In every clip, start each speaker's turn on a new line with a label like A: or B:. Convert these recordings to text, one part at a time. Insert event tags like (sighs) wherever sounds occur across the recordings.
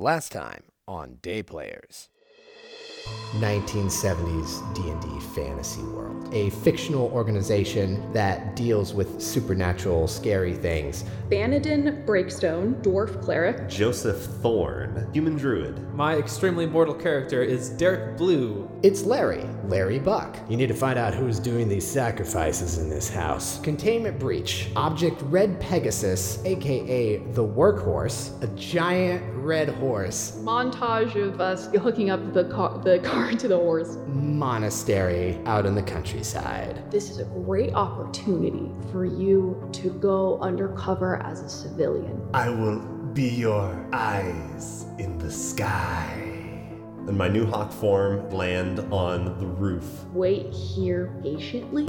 A: Last time on Day Players.
B: 1970s D&D fantasy world. A fictional organization that deals with supernatural scary things.
C: Banadin Breakstone, Dwarf Cleric.
D: Joseph Thorne, Human Druid.
E: My extremely mortal character is Derek Blue.
B: It's Larry, Larry Buck.
F: You need to find out who's doing these sacrifices in this house.
B: Containment breach. Object Red Pegasus, aka the Workhorse, a giant red horse.
C: Montage of us hooking up the car, the car to the horse.
B: Monastery out in the countryside.
C: This is a great opportunity for you to go undercover as a civilian.
D: I will be your eyes in the sky. And my new hawk form land on the roof.
C: Wait here patiently.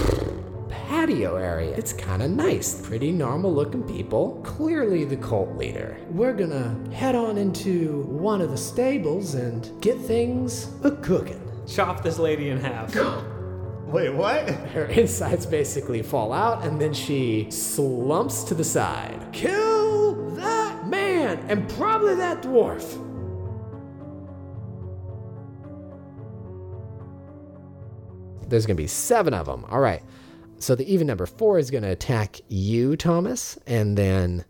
B: Patio area. It's kind of nice. Pretty normal looking people. Clearly the cult leader.
F: We're gonna head on into one of the stables and get things a cooking.
E: Chop this lady in half. (gasps)
D: Wait, what?
B: Her insides basically fall out and then she slumps to the side.
F: Kill that man and probably that dwarf.
B: There's gonna be seven of them. All right. So the even number four is gonna attack you, Thomas, and then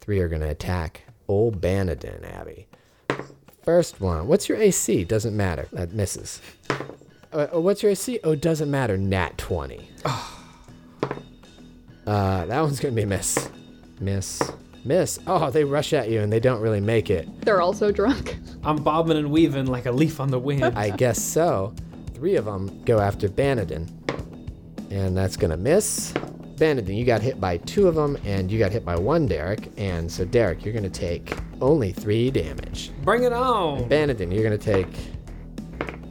B: three are gonna attack old Banadin, Abby. First one. What's your AC? Doesn't matter. That misses. Uh, uh, what's your AC? Oh, doesn't matter. Nat 20. (sighs) Uh, that one's gonna be a miss. Miss. Miss. Oh, they rush at you and they don't really make it.
C: They're also drunk.
E: I'm bobbing and weaving like a leaf on the wind.
B: I guess so. Three of them go after Banadin. And that's going to miss. Banadin, you got hit by two of them, and you got hit by one, Derek. And so, Derek, you're going to take only three damage.
E: Bring it on.
B: Banadin, you're going to take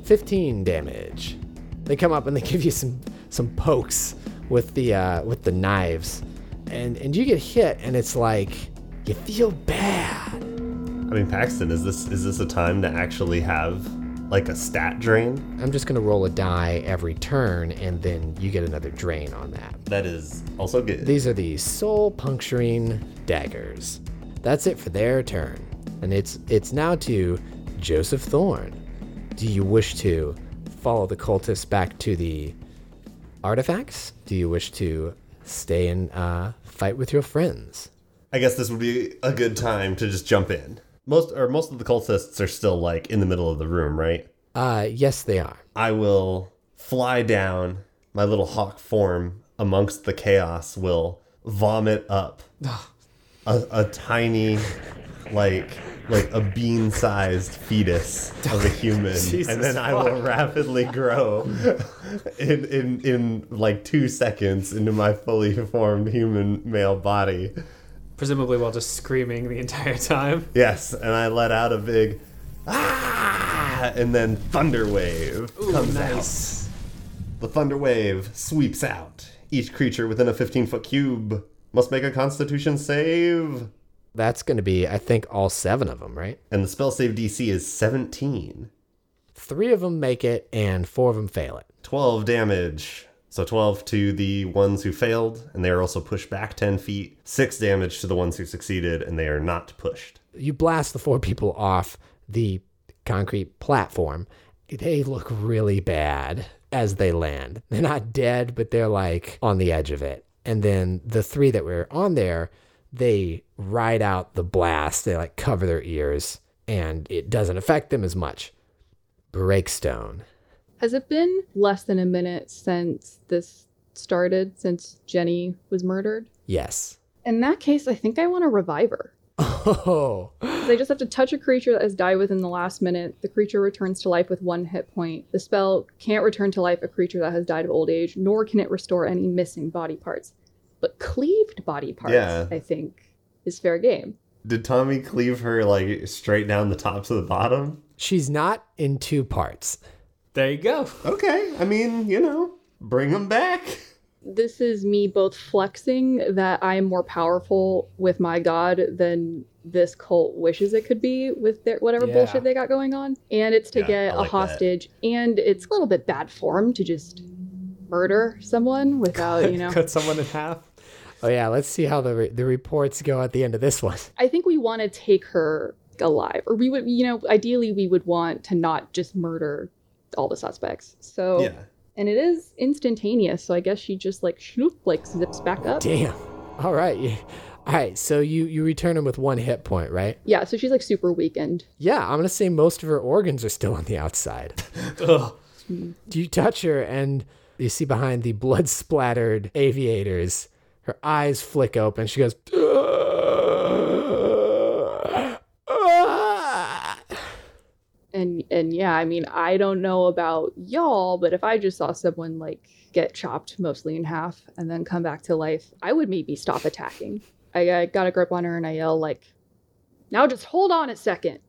B: 15 damage. They come up and they (laughs) give you some some pokes with the uh, with the knives, and and you get hit, and it's like you feel bad.
D: I mean, Paxton, is this is this a time to actually have like a stat drain?
B: I'm just gonna roll a die every turn, and then you get another drain on that.
D: That is also good.
B: These are the soul puncturing daggers. That's it for their turn, and it's it's now to Joseph Thorne. Do you wish to follow the cultists back to the artifacts? Do you wish to stay and uh, fight with your friends?
D: I guess this would be a good time to just jump in. Most or most of the cultists are still like in the middle of the room, right?
B: Uh, yes, they are.
D: I will fly down my little hawk form amongst the chaos will vomit up (sighs) a, a tiny like like a bean sized fetus of a (laughs) human and then I will rapidly grow in, in in like two seconds into my fully formed human male body.
E: Presumably while just screaming the entire time.
D: Yes, and I let out a big ah, and then thunder wave comes
E: nice.
D: out. The thunder wave sweeps out. Each creature within a 15 foot cube must make a Constitution save,
B: That's going to be, I think, all seven of them, right?
D: and the spell save DC is 17.
B: Three of them make it, and four of them fail it.
D: 12 damage. So 12 to the ones who failed, and they are also pushed back 10 feet. 6 damage to the ones who succeeded, and they are not pushed.
B: You blast the four people off the concrete platform. They look really bad as they land. They're not dead, but they're like on the edge of it. And then the three that were on there, they ride out the blast. They like cover their ears, and it doesn't affect them as much. Breakstone.
C: Has it been less than a minute since this started, since Jenny was murdered?
B: Yes.
C: In that case, I think I want to revive her.
B: Oh. (laughs)
C: They just have to touch a creature that has died within the last minute. The creature returns to life with one hit point. The spell can't return to life a creature that has died of old age, nor can it restore any missing body parts. But cleaved body parts,
D: Yeah.
C: I think, is fair game.
D: Did Tommy cleave her like straight down the top to the bottom?
B: She's not in two parts.
E: There you go.
D: Okay, I mean, you know, bring them back.
C: This is me both flexing that I am more powerful with my god than this cult wishes it could be with their whatever
E: Yeah.
C: bullshit they got going on. And it's to
D: Yeah,
C: get
D: I
C: a
D: like that.
C: hostage. And it's a little bit bad form to just murder someone without, (laughs) you know.
E: Cut someone in half.
B: Oh yeah, let's see how the re- the reports go at the end of this one.
C: I think we want to take her alive. Or we would, you know, ideally we would want to not just murder all the suspects. So
D: Yeah.
C: and it is instantaneous, so I guess she just like shloop, like zips back up.
B: Damn. All right. All right, So you you return him with one hit point, right?
C: Yeah, so she's like super weakened.
B: Yeah. I'm gonna say most of her organs are still on the outside. (laughs)
E: Ugh. Hmm.
B: You touch her, and you see behind the blood splattered aviators, her eyes flick open. She goes. "Ah."
C: And and yeah, I mean, I don't know about y'all, but if I just saw someone like get chopped mostly in half and then come back to life, I would maybe stop attacking. I, I got a grip on her and I yell like, "Now just hold on a second.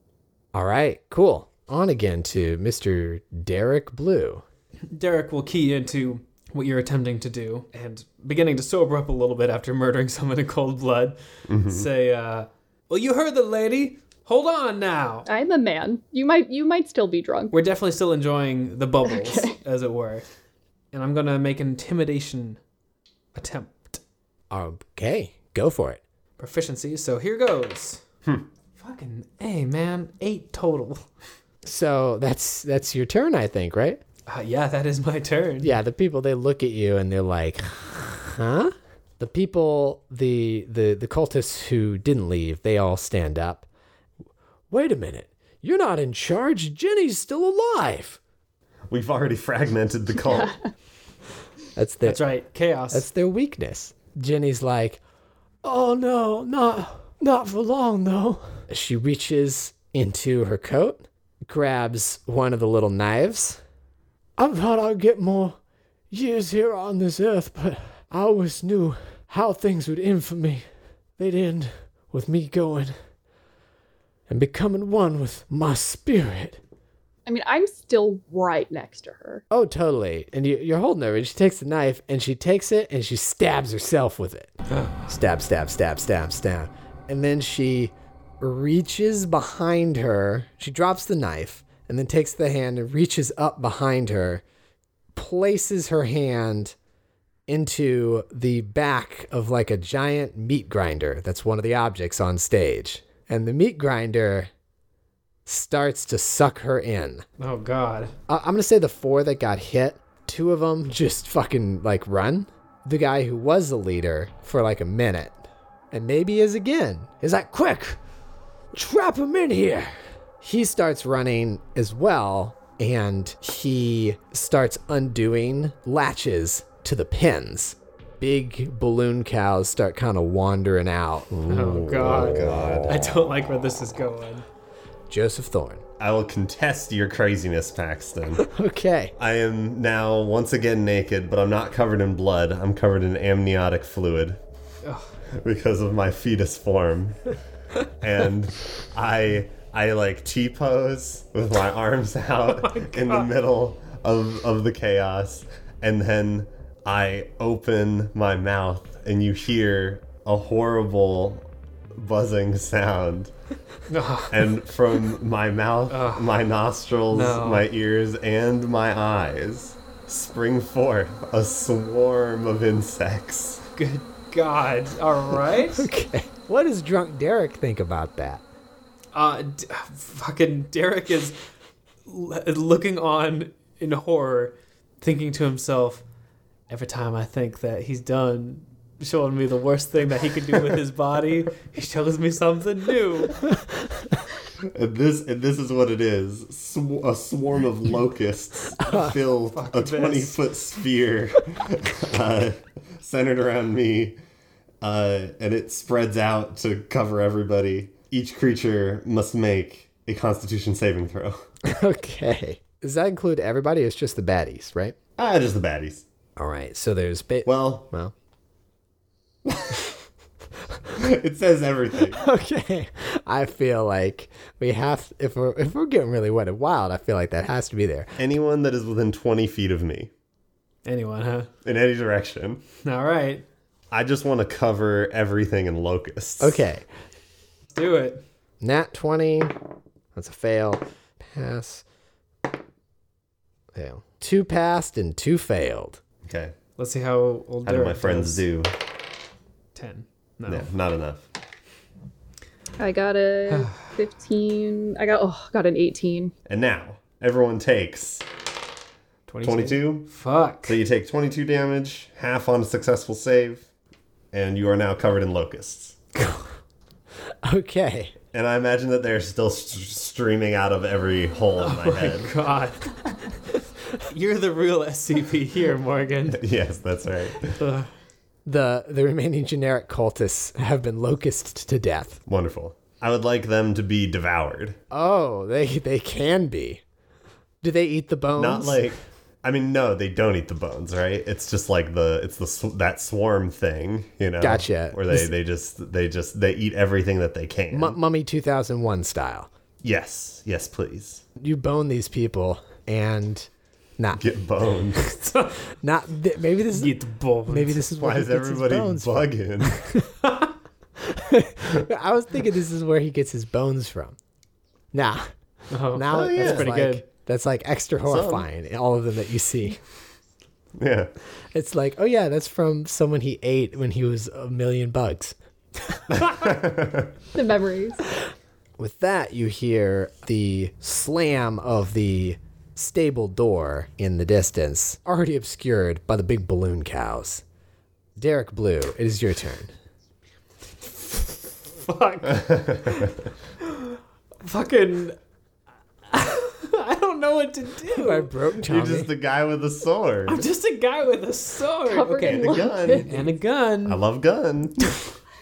B: All right. Cool. On again to Mr. Derek Blue.
E: Derek will key into what you're attempting to do and beginning to sober up a little bit after murdering (laughs) someone in cold blood. Say, uh, well, you heard the lady. Hold on now.
C: I'm a man. You might you might still be drunk.
E: We're definitely still enjoying the bubbles, (laughs) as it were. And I'm gonna make an intimidation attempt.
B: Okay. Go for it.
E: Proficiency, so here goes. Fucking A, man. Eight total.
B: So that's that's your turn, I think, right?
E: Uh, yeah, that is my turn.
B: Yeah, the people they look at you and they're like, "Huh?" The people, the the the cultists who didn't leave, they all stand up. Wait a minute. You're not in charge. Jenny's still alive.
D: We've already fragmented the cult. (laughs)
B: That's their
E: That's right. Chaos.
B: that's their weakness. Jenny's like, "Oh no, not not for long though." She reaches into her coat, grabs one of the little knives. I thought I'd get more years here on this earth, but I always knew how things would end for me. They'd end with me going and becoming one with my spirit.
C: I mean, I'm still right next to her.
B: Oh, totally. And you, you're holding her, and she takes the knife, and she takes it, and she stabs herself with it. stab, stab, stab, stab, stab. And then she reaches behind her. She drops the knife, and then takes the hand and reaches up behind her, places her hand into the back of like a giant meat grinder. That's one of the objects on stage. And the meat grinder starts to suck her in.
E: oh, God.
B: I- I'm gonna say the four that got hit, two of them just fucking like run. The guy who was the leader for like a minute, and maybe is again. Is like quick, trap him in here. He starts running as well, and he starts undoing latches to the pins. Big balloon cows start kind of wandering out.
E: Oh, God.
D: Oh, God.
E: I don't like where this is going.
B: Joseph Thorne.
D: I will contest your craziness, Paxton. (laughs)
B: Okay.
D: I am now once again naked, but I'm not covered in blood. I'm covered in amniotic fluid because of my fetus form. (laughs) and I I like T pose with my arms (laughs) oh out in the middle of, of the chaos, and then I open my mouth and you hear a horrible buzzing sound. (laughs) and from my mouth, my nostrils,
E: No.
D: my ears, and my eyes spring forth a swarm of insects.
E: Good God. All right. (laughs)
B: Okay. What does drunk Derek think about that?
E: Uh, d- fucking Derek is l- looking on in horror, thinking to himself, every time I think that he's done showing me the worst thing that he could do with his body, he shows me something new. (laughs)
D: And this and this is what it is: Sw- a swarm of locusts (laughs) fill a twenty foot sphere (laughs) uh, centered around me, uh, and it spreads out to cover everybody. Each creature must make a Constitution saving throw.
B: Okay. Does that include everybody? It's just the baddies, right?
D: Ah, just the baddies.
B: All right. So there's ba- well.
D: Well,
B: well. (laughs)
D: it says everything. (laughs)
B: Okay. I feel like we have if we're if we're getting really wet and wild, I feel like that has to be there.
D: Anyone that is within twenty feet of me
E: Anyone, huh?
D: in any direction,
E: All right.
D: I just want to cover everything in locusts.
B: Okay.
E: Let's do it.
B: Nat twenty. That's a fail. Pass. Fail. Two passed and two failed.
D: Okay.
E: Let's see how old
D: How do my friends
E: does.
D: do?
E: 10. No.
D: No, not enough.
C: I got a (sighs) 15. I got oh, got an 18.
D: And now everyone takes 22.
E: Fuck.
D: So you take 22 damage, half on a successful save, and you are now covered in locusts. (laughs)
B: Okay.
D: And I imagine that they're still st- streaming out of every hole in oh my head.
E: Oh God. (laughs) (laughs) You're the real SCP here, Morgan. (laughs)
D: yes, that's right.
E: Ugh. (laughs)
B: Uh, the the remaining generic cultists have been locusted to death.
D: Wonderful. I would like them to be devoured.
B: Oh, they they can be. Do they eat the bones?
D: Not like I mean no, they don't eat the bones, right? It's just like the it's the sw- that swarm thing, you know.
B: Gotcha.
D: Where they
B: This-
D: they just they just they eat everything that they can.
B: M- Mummy 2001 style.
D: yes. Yes, please.
B: You bone these people and not
D: Get boned. (laughs)
B: not th- maybe this is
E: Eat the bones.
B: maybe this is
D: Why
B: he
D: is
B: gets his
D: everybody
B: bones
D: bugging? (laughs)
B: I was thinking this is where he gets his bones from. Nah.
E: Oh,
B: Now
D: Oh, yeah.
B: that's
E: Pretty
B: like,
E: good.
B: That's like extra horrifying. All of them that you see.
D: yeah.
B: It's like, oh yeah, that's from someone he ate when he was a million bugs. (laughs)
C: The memories.
B: With that, you hear the slam of the stable door in the distance, already obscured by the big balloon cows. Derek Blue, it is your turn.
E: Fuck. (laughs) Fucking. (laughs) I don't know what to do.
B: I broke
D: You're just the guy with a sword
E: I'm just a guy with a sword.
C: Covered
E: okay.
C: in
D: and a gun. (laughs)
E: And a gun.
D: I love gun.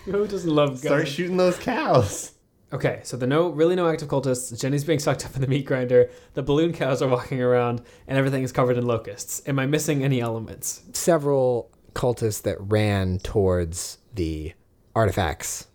E: Who doesn't love guns?
D: Start shooting those cows.
E: Okay, so the no really no active cultists. Jenny's being sucked up in the meat grinder. The balloon cows are walking around, and everything is covered in locusts. Am I missing any elements?
B: Several cultists that ran towards the artifacts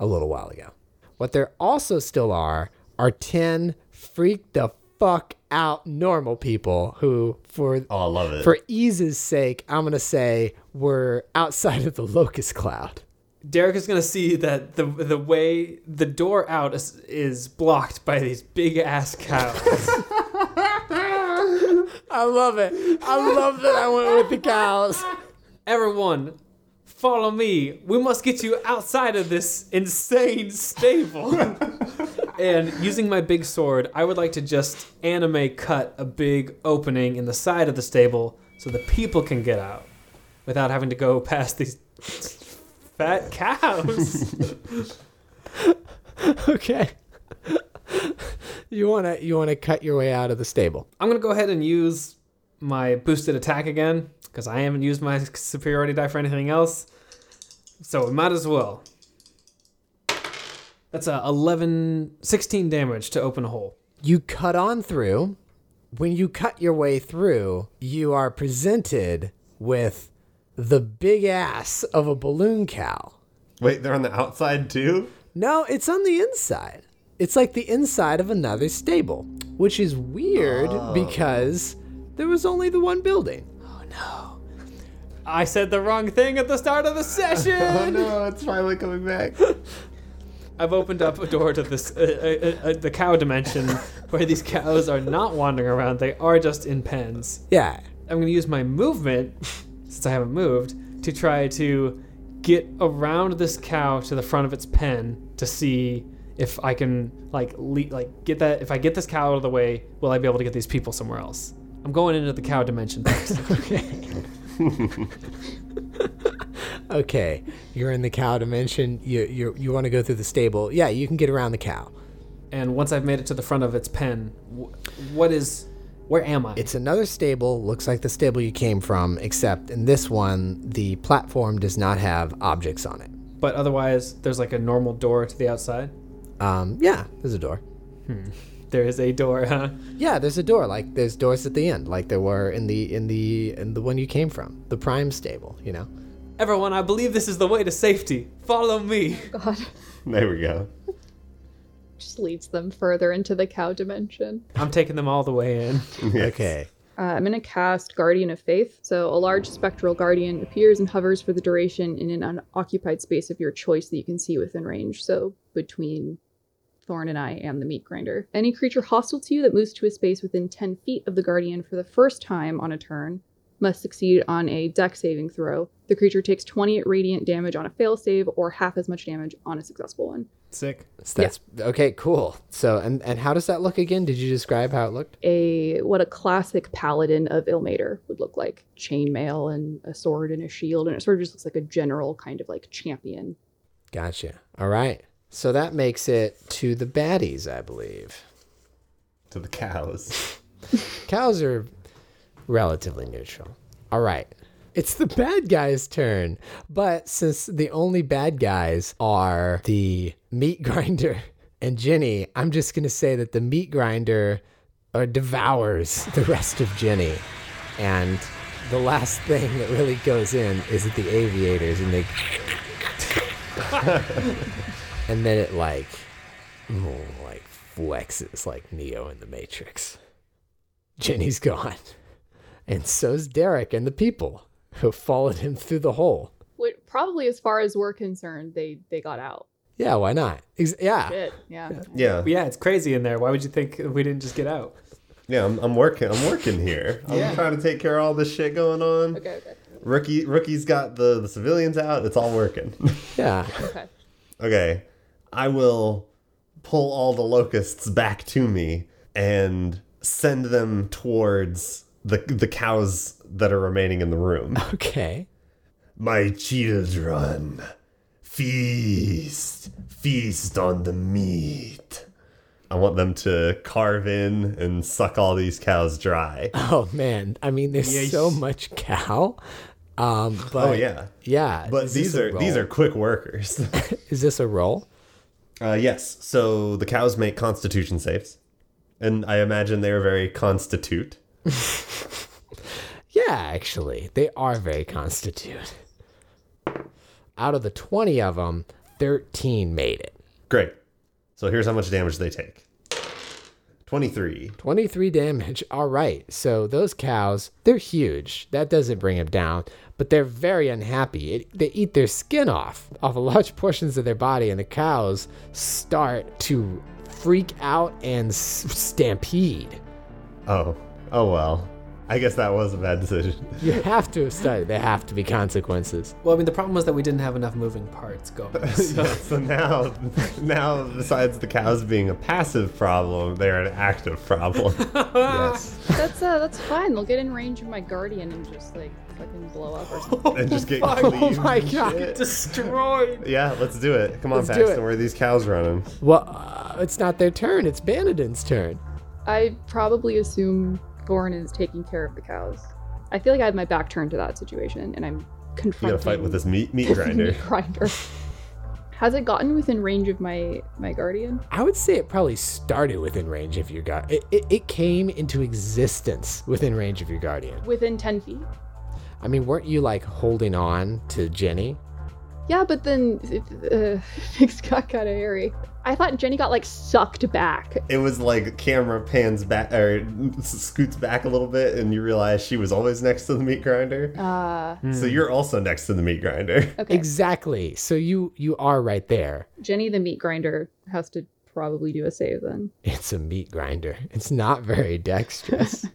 B: a little while ago. What there also still are are 10 freak the fuck out normal people who, for
D: Oh, I love it.
B: for ease's sake, I'm gonna say we're outside of the locust cloud.
E: Derek is gonna see that the the way the door out is, is blocked by these big ass cows. (laughs)
B: I love it. I love that I went with the cows.
E: Everyone, follow me. We must get you outside of this insane stable. (laughs) and using my big sword, I would like to just anime cut a big opening in the side of the stable so the people can get out without having to go past these fat cows. (laughs)
B: Okay. You wanna you wanna cut your way out of the stable.
E: I'm gonna go ahead and use my boosted attack again because I haven't used my superiority die for anything else. So we might as well. That's a 11, 16 damage to open a hole.
B: You cut on through. When you cut your way through, you are presented with the big ass of a balloon cow.
D: Wait, they're on the outside too?
B: No, it's on the inside. It's like the inside of another stable, which is weird because there was only the one building. Oh no.
E: I said the wrong thing at the start of the session. (laughs)
D: Oh no, it's finally coming back. (laughs)
E: I've opened up a door to this uh, uh, uh, the cow dimension (laughs) where these cows are not wandering around; they are just in pens.
B: Yeah.
E: I'm going to use my movement, since I haven't moved, to try to get around this cow to the front of its pen to see if I can like le- like get that. If I get this cow out of the way, will I be able to get these people somewhere else? I'm going into the cow dimension first. (laughs)
B: Okay. (laughs) Okay, you're in the cow dimension. You you you want to go through the stable. Yeah, you can get around the cow.
E: and once I've made it to the front of its pen, wh- what is? Where am I?
B: It's another stable, looks like the stable you came from, except in this one, the platform does not have objects on it.
E: but otherwise, there's like a normal door to the outside.
B: Um, yeah, there's a door.
E: There is a door, huh?
B: Yeah, there's a door. Like there's doors at the end, like there were in the in the in the one you came from, the prime stable. You know.
E: Everyone, I believe this is the way to safety. Follow me.
C: God.
D: There we go.
C: Just leads them further into the cow dimension.
E: I'm taking them all the way in. (laughs)
D: Yes.
B: Okay.
C: Uh, I'm going to cast Guardian of Faith. So, a large spectral guardian appears and hovers for the duration in an unoccupied space of your choice that you can see within range. So, between Thorne and I and the meat grinder. Any creature hostile to you that moves to a space within 10 feet of the guardian for the first time on a turn must succeed on a Dex saving throw. The creature takes 20 radiant damage on a fail save or half as much damage on a successful one.
E: Sick.
B: So that's okay, cool. So and and how does that look again? Did you describe how it looked?
C: A what a classic paladin of Ilmater would look like: chainmail and a sword and a shield, and it sort of just looks like a general kind of like champion.
B: Gotcha. All right. So that makes it to the baddies, I believe.
D: To the cows. (laughs)
B: Cows are relatively neutral. All right. It's the bad guys' turn. But since the only bad guys are the meat (laughs) grinder and Jenny, I'm just going to say that the meat grinder uh, devours (laughs) the rest of Jenny. And the last thing that really goes in is the aviators, and they. (laughs) and then it like. oh, like flexes like Neo in the Matrix. Jenny's gone. And so's Derek and the people who followed him through the hole.
C: What probably, as far as we're concerned, they they got out.
B: Yeah, why not? Ex- yeah.
C: Shit, yeah.
D: Yeah.
E: But yeah, it's crazy in there. Why would you think we didn't just get out?
D: Yeah, I'm, I'm working. I'm working here. I'm trying to take care of all this shit going on.
C: Okay, okay,
D: Rookie, rookie's got the, the civilians out. It's all working. (laughs)
B: Yeah.
C: okay.
D: okay, I will pull all the locusts back to me and send them towards the the cows that are remaining in the room. (laughs)
B: Okay.
D: My children, feast, feast on the meat. I want them to carve in and suck all these cows dry.
B: Oh man. I mean there's
E: Yeesh.
B: so much cow. Um but
D: Oh yeah,
B: Yeah.
D: but
B: is
D: these are these are quick workers. (laughs) (laughs)
B: Is this a roll?
D: uh, yes, so the cows make Constitution saves, and I imagine they are very constitute.
B: Yeah, actually. They are very constitute. Out of the 20 of them, 13 made it.
D: Great. So here's how much damage they take. Twenty-three.
B: 23 damage. (laughs) All right. So those cows, they're huge. That doesn't bring them down, but they're very unhappy. It, they eat their skin off, off of large (laughs) portions of their body, and the cows start to freak out and s- stampede.
D: Oh, oh well. (laughs) I guess that was a bad decision.
B: You have to have started. There have to be consequences.
E: Well, I mean, the problem was that we didn't have enough moving parts going. (laughs) So
D: so now, now besides the cows being a passive problem, they're an active problem. (laughs)
B: Yes.
C: That's uh, that's fine. They'll get in range of my guardian and just like fucking blow up or something.
D: and just get
E: fuck.
B: Oh my God.
D: shit.
E: destroyed.
D: Yeah, let's do it. Come on,
B: Let's
D: Paxton. Where are these cows running?
B: Well, uh, it's not their turn. It's Banadin's turn.
C: I probably assume Gorn is taking care of the cows. I feel like I had my back turned to that situation, and I'm
D: You
C: confronting.
D: gotta fight with this meat meat grinder. (laughs)
C: meat grinder. Has it gotten within range of my my guardian?
B: I would say it probably started within range of your guard. It, it, it came into existence within range of your guardian.
C: Within ten feet.
B: I mean, weren't you like holding on to Jenny?
C: Yeah, but then uh, (laughs) things got kind of hairy. I thought Jenny got like sucked back.
D: It was like camera pans back or scoots back a little bit, and you realize she was always next to the meat grinder.
C: Uh,
D: So you're also next to the meat grinder. (laughs)
C: okay.
B: Exactly. So you you are right there.
C: Jenny the meat grinder has to probably do a save then.
B: It's a meat grinder. It's not very dexterous.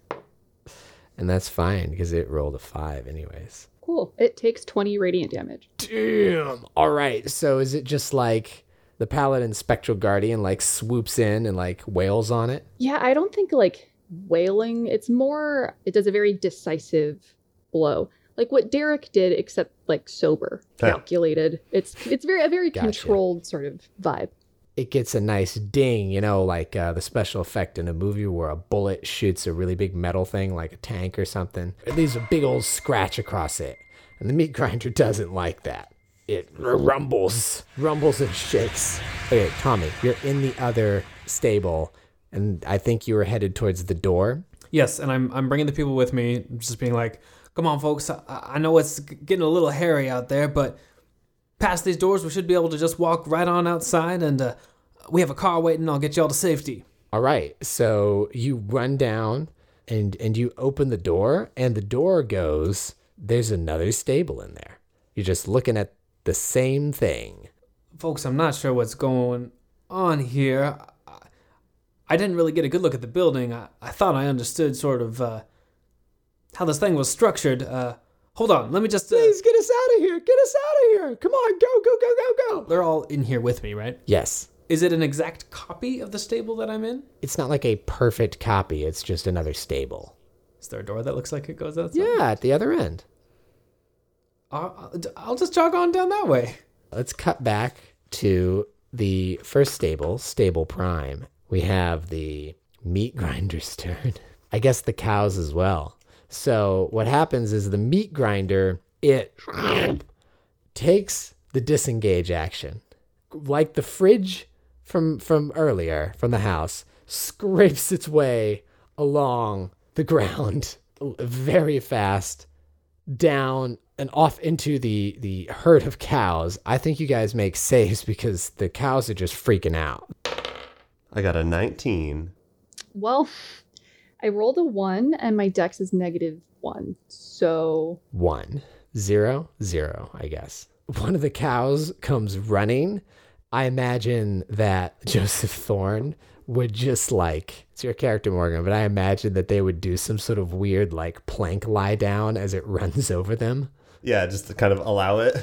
B: (laughs) and that's fine because it rolled a five anyways.
C: Cool. It takes 20 radiant damage.
B: Damn. All right. So is it just like the paladin spectral guardian like swoops in and like wails on it?
C: Yeah, I don't think like wailing. It's more, it does a very decisive blow. Like what Derek did, except like sober,
D: Yeah.
C: calculated. It's it's very a very
B: Gotcha.
C: controlled sort of vibe.
B: It gets a nice ding, you know, like uh, the special effect in a movie where a bullet shoots a really big metal thing, like a tank or something. It leaves a big old scratch across it. And the meat grinder (laughs) doesn't like that. It rumbles, rumbles and shakes. Okay, Tommy, you're in the other stable, and I think you were headed towards the door.
E: Yes, and I'm I'm bringing the people with me, just being like, "Come on, folks. I, I know it's getting a little hairy out there, but past these doors, we should be able to just walk right on outside, and uh, we have a car waiting. I'll get y'all to safety."
B: All right, so you run down and and you open the door, and the door goes. There's another stable in there. You're just looking at the same thing.
E: Folks, I'm not sure what's going on here. I, didn't really get a good look at the building. I, I thought I understood sort of uh, how this thing was structured. Uh, hold on. Let me just. Uh,
B: Please get us out of here. Get us out of here. Come on, go, go, go, go, go.
E: they're all in here with me, right?
B: Yes.
E: Is it an exact copy of the stable that I'm in?
B: It's not like a perfect copy, it's just another stable.
E: Is there a door that looks like it goes outside?
B: Yeah, at the other end.
E: I'll, I'll just jog on down that way.
B: Let's cut back to the first stable, Stable Prime. We have the meat (laughs) grinder's turn. I guess the cows as well. So what happens is the meat grinder, it takes the disengage action. Like the fridge from from earlier from the house, scrapes its way along the ground (laughs) very fast down and off into the the herd of cows. I think you guys make saves (laughs) because the cows are just freaking out.
D: I got a 19.
C: Well, I rolled a one and my dex is negative one. So
B: One, zero, zero, I guess. One of the cows comes running. I imagine that (laughs) Joseph Thorne would just like it's your character Morgan, but I imagine that they would do some sort of weird like plank lie down as it (laughs) runs over them.
D: Yeah, just to kind of allow it.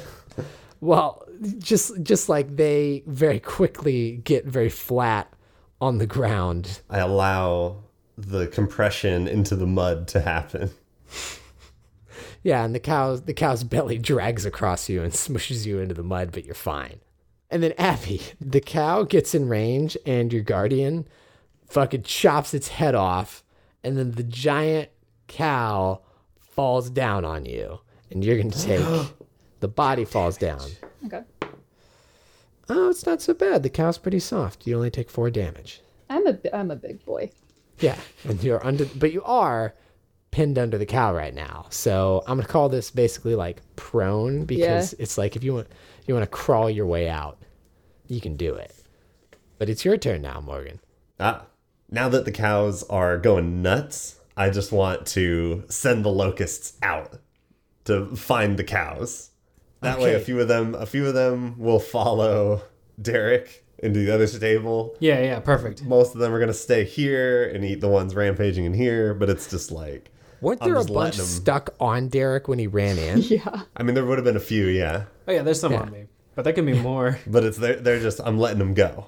B: Well, just just like they very quickly get very flat on the ground.
D: I allow the compression into the mud to happen. (laughs)
B: Yeah, and the cow's the cow's belly drags across you and (laughs) smushes you into the mud, but you're fine. And then Abby, the cow gets in range and your guardian fucking chops its head off, and then the giant cow falls down on you. And you're gonna take (gasps) the body falls down.
C: okay.
B: Oh, it's not so bad. The cow's pretty soft. You only take four damage.
C: I'm a bi- I'm a big boy.
B: Yeah, and you're under, but you are pinned under the cow right now. So I'm gonna call this basically like prone because it's like if you want you want to crawl your way out, you can do it. But it's your turn now, Morgan.
D: Ah, now that the cows are going nuts, I just want to send the locusts out to find the cows. That way, a few of them, a few of them will follow Derek into the other stable.
E: Yeah, yeah, perfect.
D: Most of them are gonna stay here and eat the ones rampaging in here. But it's just like,
B: Weren't there a bunch
D: him-
B: stuck on Derek when he ran in? (laughs)
C: Yeah.
D: I mean, there would have been a few, yeah,
E: Oh yeah, there's some
B: Yeah.
E: on me, but there can be more. (laughs)
D: but it's they're, they're just I'm letting them go.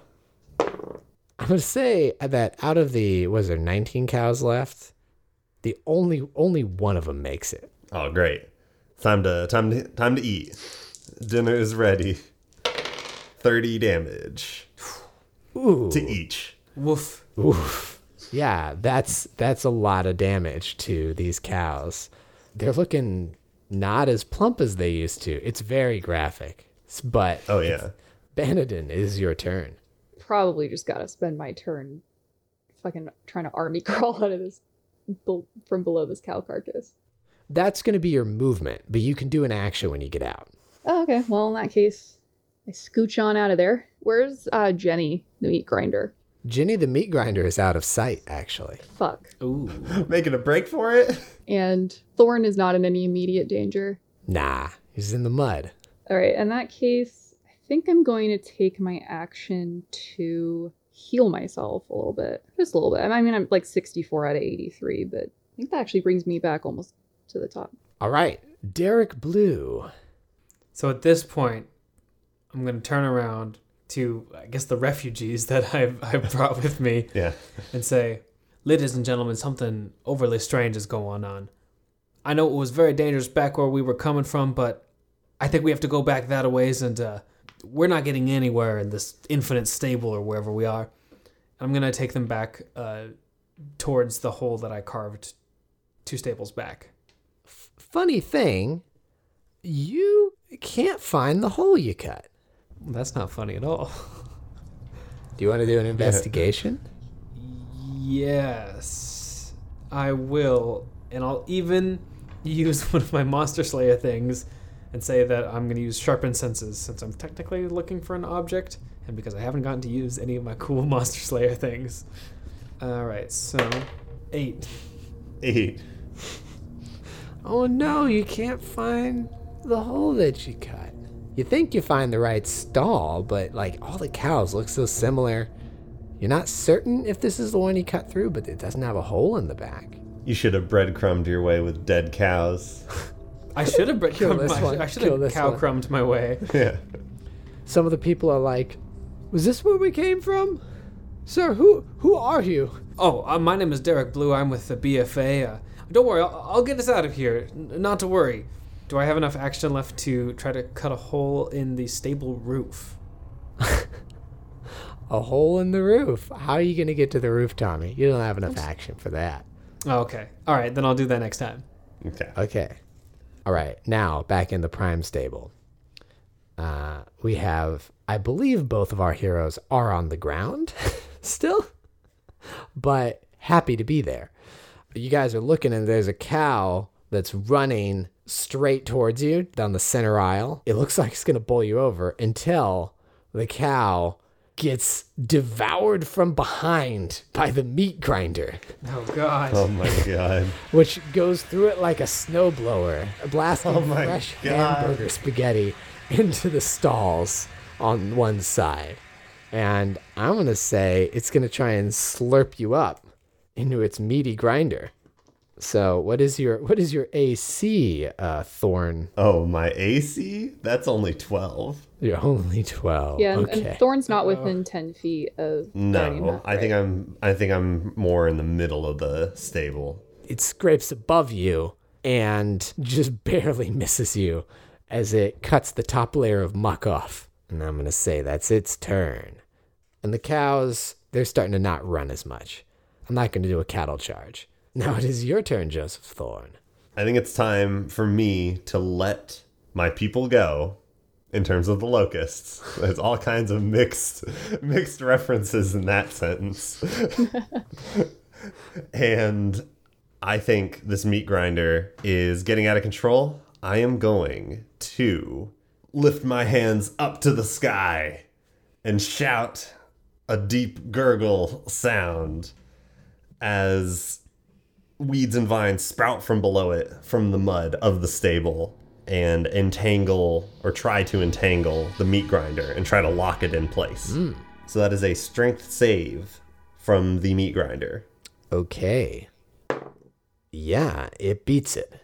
B: I'm gonna say that out of the was there 19 cows left, the only only one of them makes it.
D: Oh, great! Time to time to time to eat. Dinner is ready. Thirty damage
B: Ooh.
D: to each.
E: Woof.
B: Oof. Yeah, that's that's a lot of damage to these cows. They're looking not as plump as they used to. It's very graphic. But
D: Oh yeah.
B: Banadin is your turn.
C: Probably just gotta spend my turn fucking trying to army (laughs) crawl out of this from below this cow carcass.
B: That's going to be your movement, but you can do an action when you get out.
C: Oh, okay. Well, in that case, I scooch on out of there. Where's uh, Jenny, the meat grinder?
B: Jenny the meat grinder is out of sight actually.
C: Fuck.
E: Ooh. (laughs)
D: Making a break for it.
C: And Thorne is not in any immediate danger.
B: Nah, he's in the mud.
C: All right. In that case, I think I'm going to take my action to heal myself a little bit. Just a little bit. I mean, I'm like 64 out of 83, but I think that actually brings me back almost to the top.
B: All right, Derek Blue.
E: So at this point, I'm gonna turn around to I guess the refugees (laughs) that I've I brought with me (laughs)
D: Yeah.
E: and say, "Ladies and gentlemen, something overly strange is going on. I know it was very dangerous back where we were coming from, but I think we have to go back that a ways, and uh, we're not getting anywhere in this infinite stable or wherever we are. I'm gonna take them back uh, towards the hole that I carved two stables back.
B: Funny thing, you can't find the hole you cut.
E: That's not funny at all. (laughs)
B: Do you want to do an investigation?
E: Yes, I will, and I'll even use (laughs) one of my Monster Slayer things and say that I'm going to use sharpened senses since I'm technically looking for an object, and because I haven't gotten to use any of my cool (laughs) Monster Slayer things. All right, so eight.
D: Eight.
B: Oh no, you can't find the hole that you cut. You think you find the right stall, but like all the cows look so similar. You're not certain if this is the one you cut through, but it doesn't have a hole in the back.
D: You should have breadcrumbed your way with dead cows.
E: I should have bre- (laughs)
B: Kill
E: crumbed
B: this
E: my,
B: one,
E: I should
B: kill
E: have cow crumbed my way.
D: Yeah.
B: Some of the people are like, "Was this where we came from, sir? Who who are you?"
E: Oh, uh, my name is Derek Blue. I'm with the BFA. Uh, don't worry, I'll, I'll get us out of here. N- not to worry. Do I have enough action left to try to cut a hole in the stable roof? (laughs)
B: A hole in the roof. How are you gonna get to the roof, Tommy? You don't have enough action for that.
E: Oh, okay. All right, then I'll do that next time.
D: Okay.
B: Okay. All right. Now back in the prime stable. Uh, we have, I believe, both of our heroes are on the ground (laughs) still, but happy to be there. You guys are looking, and there's a cow that's running straight towards you down the center aisle. It looks like it's gonna bowl you over until the cow gets devoured from behind by the meat grinder
E: Oh God.
D: Oh my god. (laughs)
B: which goes through it like a snowblower, blasting
D: Oh my
B: fresh
D: God.
B: hamburger spaghetti into the stalls on one side. And I'm gonna say it's gonna try and slurp you up into its meaty grinder. So what is your what is your AC, uh, Thorne?
D: Oh, my AC? That's only 12.
B: You're only twelve.
C: Yeah, and,
B: okay.
C: and Thorne's not within ten feet of Guardian
D: No,
C: Mouth,
D: I think
C: right?
D: I'm I think I'm more in the middle of the stable.
B: it scrapes above you and just (laughs) barely misses you as it cuts the top layer of muck off. And I'm going to say that's its turn. And the cows, they're starting to not run as much. I'm not going to do a cattle charge. Now it is your turn, Joseph Thorne.
D: I think it's time for me to let my people go in terms of the locusts. There's all kinds of mixed (laughs) mixed references in that sentence. (laughs) and I think this meat grinder is getting out of control. I am going to lift my hands up to the sky and shout a deep gurgle sound as weeds and vines sprout from below it from the mud of the stable and entangle or try to entangle the meat grinder and try to lock it in place. So that is a strength save from the meat grinder.
B: Okay. Yeah, it beats it.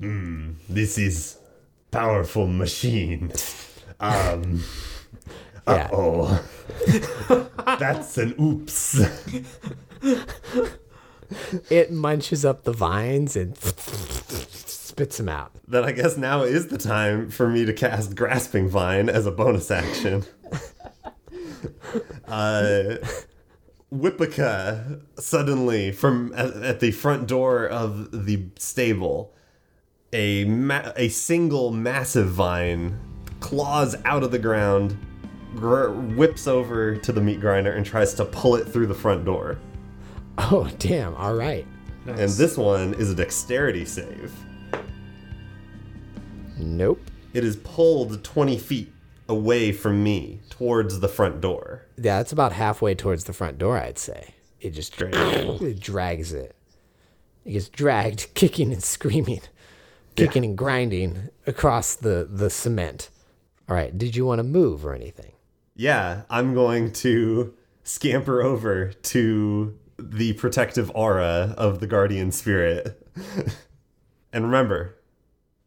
D: This is powerful machine. (laughs) Um
B: Yeah.
D: oh. (laughs) That's an oops. (laughs)
B: It munches up the vines and spits them out.
D: then I guess now is the time for me to cast Grasping Vine as a bonus action. (laughs) uh, Whippica suddenly from at, at the front door of the stable, a ma- a single massive vine claws out of the ground, gr- whips over to the meat grinder and tries to pull it through the front door. (laughs)
B: Oh, damn. All right.
D: And this one is a dexterity save.
B: Nope.
D: It is pulled 20 feet away from me towards the front door.
B: Yeah, that's about halfway towards the front door, I'd say. It just (laughs) it drags it. It gets dragged, (laughs) kicking and screaming, kicking and grinding across the, the cement. All right, did you want to move or anything?
D: Yeah, I'm going to scamper over to the protective aura of the guardian spirit. (laughs) and remember,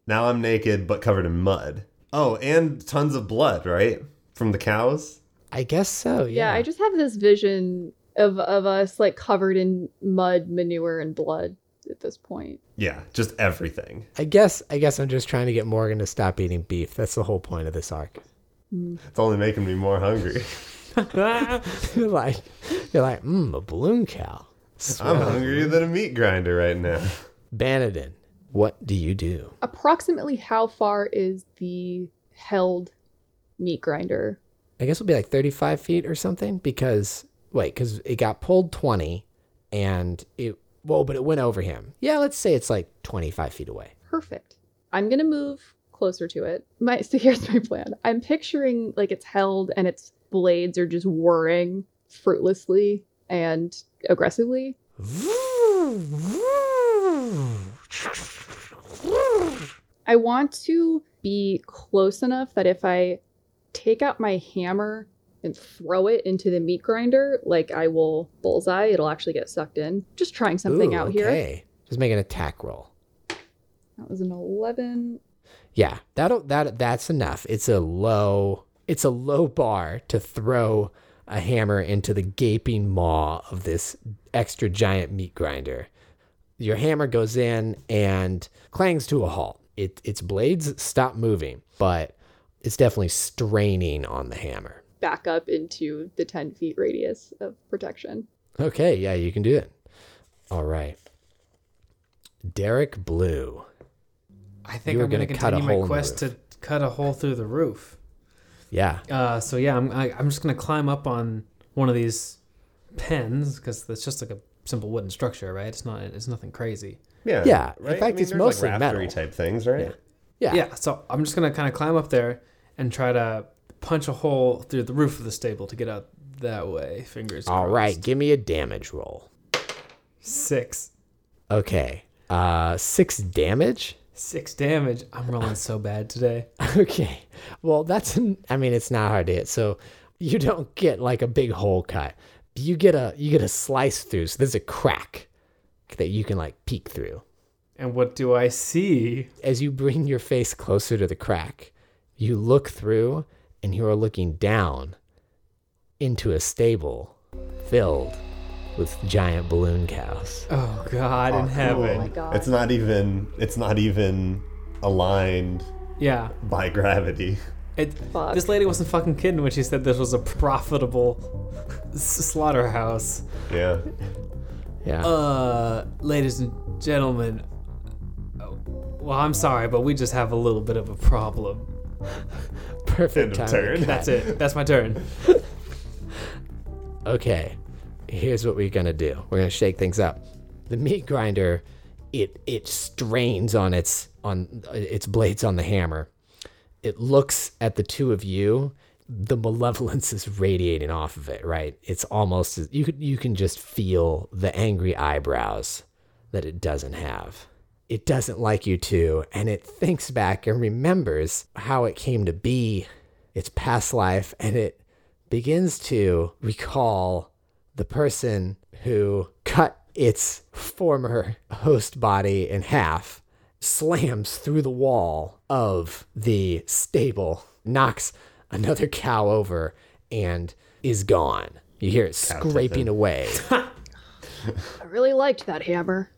D: now I'm naked but covered in mud. Oh, and tons of blood, right? From the cows?
B: I guess so. Yeah.
C: Yeah, I just have this vision of of us like covered in mud, manure, and blood at this point.
D: Yeah, just everything.
B: I guess. I guess I'm just trying to get Morgan to stop eating beef. That's the whole point of this arc. Hmm.
D: It's only making me more hungry. (laughs) (laughs)
B: you're like, you're like, mmm, a balloon cow.
D: I'm hungrier than a meat grinder right now.
B: Banadin, what do you do?
C: Approximately how far is the held meat grinder?
B: I guess it'll be like 35 feet or something because wait, because it got pulled 20 and it whoa, but it went over him. Yeah, let's say it's like 25 feet away.
C: Perfect. I'm gonna move closer to it. My so (laughs) here's my plan. I'm picturing like it's held and its blades are just whirring fruitlessly and aggressively. I want to be close enough that if I take out my hammer and throw it into the meat grinder, like I will bullseye, it'll actually get sucked in. Just trying something
B: Ooh,
C: out here.
B: okay. Just make an attack roll.
C: That was an 11.
B: Yeah, that'll that that's enough. It's a low it's a low bar to throw a hammer into the gaping maw of this extra giant meat grinder. Your hammer goes in and clangs to a halt. It its blades stop moving, but it's definitely straining on the hammer.
C: Back up into the 10 feet radius of protection.
B: Okay, yeah, you can do it. All right. Derek Blue.
E: I think
B: You were
E: I'm going to
B: gonna cut a
E: continue
B: hole
E: my
B: in the
E: quest to cut a hole through the roof.
B: Yeah.
E: Uh, so yeah, I'm I, I'm just gonna climb up on one of these pens because it's just like a simple wooden structure, right? It's not it's nothing crazy.
D: Yeah.
B: Yeah, in
D: Right?
B: fact, it's mostly
D: like
B: metal.
D: type things, right?
B: Yeah.
E: Yeah. So I'm just gonna kind of climb up there and try to punch a hole through the roof of the stable to get out that way. Fingers.
B: All
E: crossed.
B: right, give me a damage roll.
E: Six.
B: Okay. Uh 6 damage?
E: Six damage. I'm rolling so bad today. (laughs)
B: Okay. Well, that's an, I mean, it's not hard to hit. So you don't get like a big hole cut. You get a you get a slice through. So there's a crack that you can like peek through.
E: And what do I see?
B: As you bring your face closer to the crack, you look through and you are looking down into a stable filled with giant balloon cows.
E: Oh God in
D: Oh,
E: heaven.
C: Oh my god.
D: It's not even it's not even aligned
E: Yeah.
D: by gravity.
E: It,
C: Fuck.
E: this lady wasn't fucking kidding when she said this was a profitable s- slaughterhouse.
D: Yeah.
B: Yeah.
E: Uh, ladies and gentlemen, oh, well, I'm sorry, but we just have a little bit of a problem.
B: Perfect
D: End of
B: time.
D: turn.
E: That's it. That's my turn. (laughs)
B: okay, here's what we're gonna do. We're gonna shake things up. The meat grinder, it it strains on its on its blades on the hammer. It looks at the two of you. The malevolence is radiating off of it. Right? It's almost you could you can just feel the angry eyebrows that it doesn't have. It doesn't like you two, and it thinks back and remembers how it came to be, its past life, and it begins to recall the person who cut its former host body in half, slams through the wall of the stable, knocks another cow over, and is gone. You hear it scraping away. (laughs)
C: I really liked that hammer.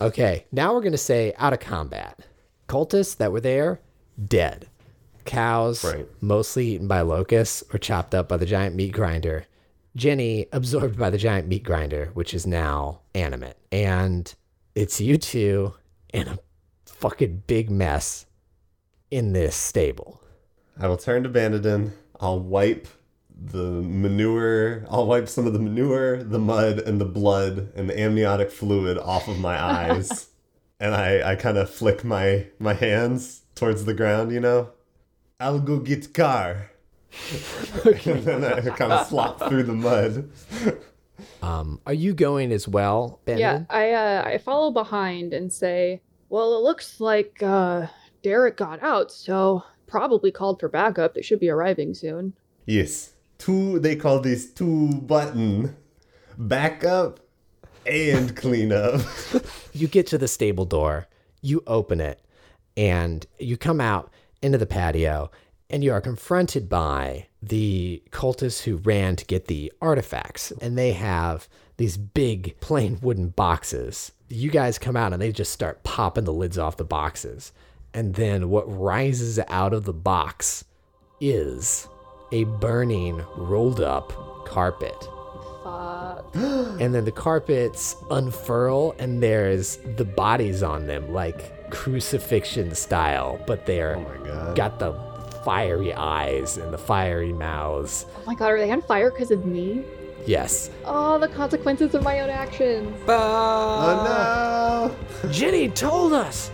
B: Okay, now we're going to say out of combat. Cultists that were there, dead. Cows,
D: Right.
B: mostly eaten by locusts or chopped up by the giant meat grinder. Jenny, absorbed by the giant meat grinder, which is now animate. And it's you two in a fucking big mess in this stable.
D: I will turn to Banadin. I'll wipe the manure. I'll wipe some of the manure, the mud, and the blood and the amniotic fluid off of my eyes. (laughs) and I, I kind of flick my, my hands towards the ground, you know? I'll go get car. (laughs) and then I kind of slop through the mud.
B: Um, are you going as well, Ben?
C: Yeah, I uh, I follow behind and say, "Well, it looks like uh, Derek got out, so probably called for backup. They should be arriving soon."
D: Yes. Two, they call this two button. backup and clean up. (laughs)
B: you get to the stable door, you open it, and you come out into the patio, and you are confronted by the cultists who ran to get the artifacts. And they have these big, plain wooden boxes. You guys come out and they just start popping the lids off the boxes. And then what rises out of the box is a burning, rolled up carpet
C: Fuck. (gasps)
B: and then the carpets unfurl and there's the bodies on them like crucifixion style but they're
D: Oh
B: got the fiery eyes and the fiery mouths
C: Oh my god, are they on fire because of me?
B: yes
C: Oh, the consequences of my own actions.
D: oh no!
F: Jenny told us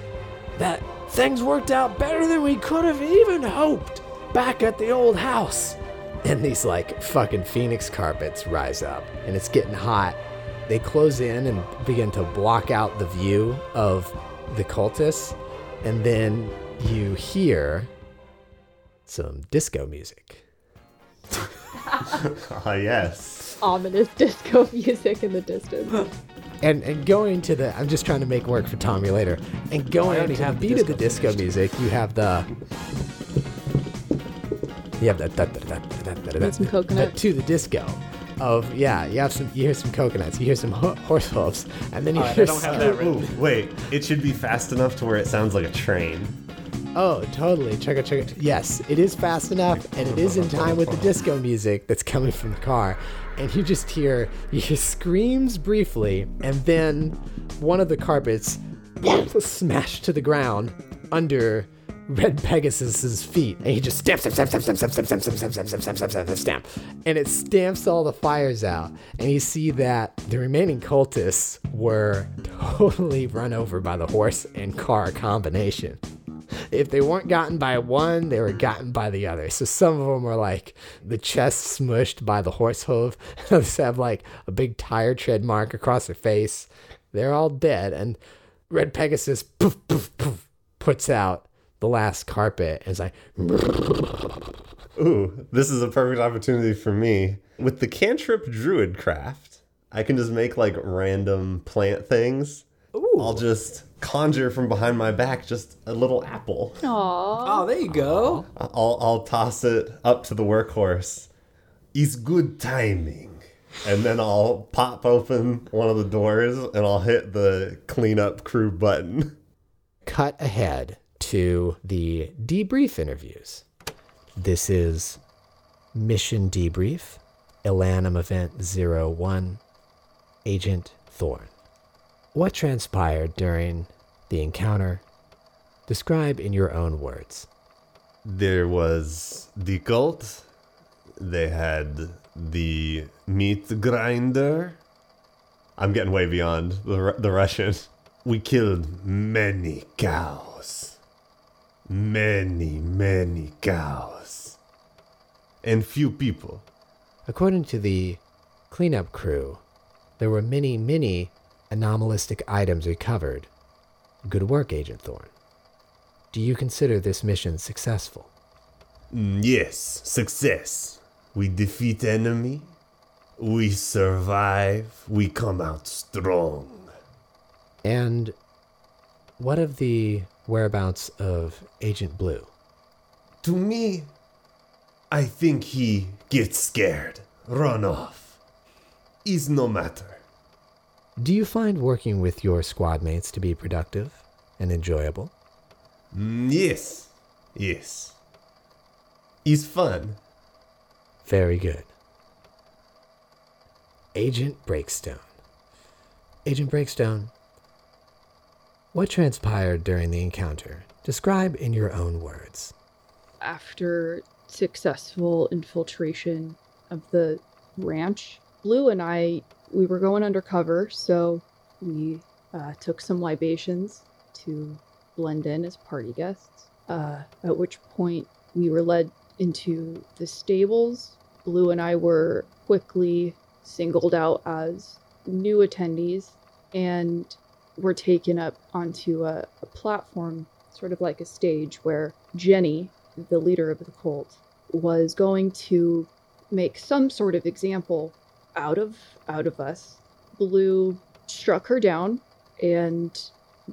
F: that things worked out better than we could have even hoped back at the old house.
B: and these like fucking phoenix carpets rise up and it's getting hot they close in and begin to block out the view of the cultists and then you hear some disco music (laughs)
D: Ah, yes.
C: Ominous disco music in the distance.
B: And and going to the I'm just trying to make work for Tommy later. And going
E: already
B: to the
E: have the
B: beat of the
E: disco
B: disco music, you have the you have da-
C: some
B: da-
C: coconut.
B: to the disco. Of yeah, you have some. You hear some coconuts. You hear some ho- horse hooves, and then you
E: All right, I don't have
B: some-
E: that
D: Ooh, wait. It should be fast enough to where it sounds like a train.
B: Oh, totally. Check it, check it. Yes, it is fast enough, and it is in time with the disco music that's coming from the car. And you just hear hear screams briefly, and then one of the carpets smashed to the ground under Red Pegasus's feet, and he just stamps, stamp, stamp, stamp, stamp, stamp, stamp, stamp, stamp, stamp, stamp, stamp, stamp, stamp, stamp, and it stamps all the fires out. And you see that the remaining cultists were totally run over by the horse and car combination if they weren't gotten by one, they were gotten by the other. So some of them were like the chest smushed by the horse hoof. (laughs) Others have like a big tire tread mark across their face. They're all dead. And Red Pegasus poof, poof, poof, puts out the last carpet and is like, (laughs)
D: Ooh, this is a perfect opportunity for me. With the cantrip druid craft, I can just make like random plant things.
E: Ooh.
D: I'll just conjure from behind my back just a little apple.
C: Aww.
E: Oh, there you go.
D: I'll I'll toss it up to the workhorse. It's good timing. And then I'll pop open one of the doors and I'll hit the cleanup crew button.
B: cut ahead to the debrief interviews. This is Mission Debrief, Elanum Event 01, Agent Thorne. What transpired during the encounter? Describe in your own words.
D: There was the cult. They had the meat grinder. I'm getting way beyond the, the Russian. We killed many cows. Many, many cows. And few people.
B: According to the cleanup crew, there were many, many anomalistic items recovered. Good work, Agent Thorne. Do you consider this mission successful?
D: Mm, Yes, success. We defeat enemy. We survive. We come out strong.
B: And what of the whereabouts of Agent Blue?
D: To me, I think he gets scared, run off. Is no matter.
B: Do you find working with your squad mates to be productive and enjoyable?
D: Mm, yes, yes. Is fun.
B: Very good. Agent Breakstone. Agent Breakstone, what transpired during the encounter? Describe in your own words.
C: after successful infiltration of the ranch, Blue and I, we were going undercover, so we uh, took some libations to blend in as party guests. Uh, at which point, we were led into the stables. Blue and I were quickly singled out as new attendees and were taken up onto a, a platform, sort of like a stage, where Jenny, the leader of the cult, was going to make some sort of example out of out of us. Blue struck her down, and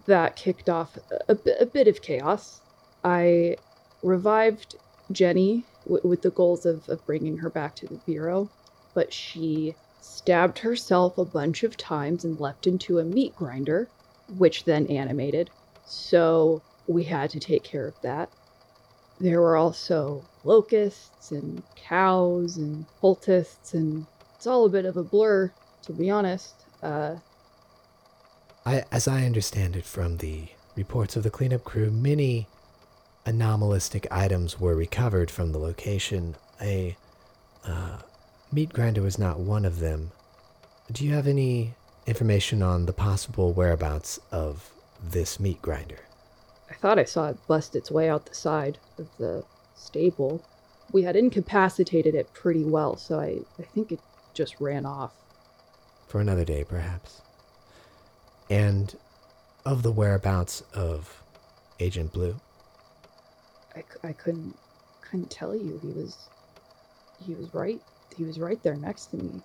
C: that kicked off a, bit of chaos. I revived Jenny w- with the goals of, of bringing her back to the bureau, but she stabbed herself a bunch of times and leapt into a meat grinder, which then animated. So we had to take care of that. There were also locusts and cows and cultists, and it's all a bit of a blur, to be honest. Uh,
B: I, as I understand it from the reports of the cleanup crew, many anomalistic items were recovered from the location. A uh, meat grinder was not one of them. Do you have any information on the possible whereabouts of this meat grinder?
C: I thought I saw it bust its way out the side of the stable. We had incapacitated it pretty well, so I, I think it just ran off.
B: For another day, perhaps. And of the whereabouts of Agent Blue?
C: I, c- I couldn't couldn't tell you. He was he was right he was right there next to me.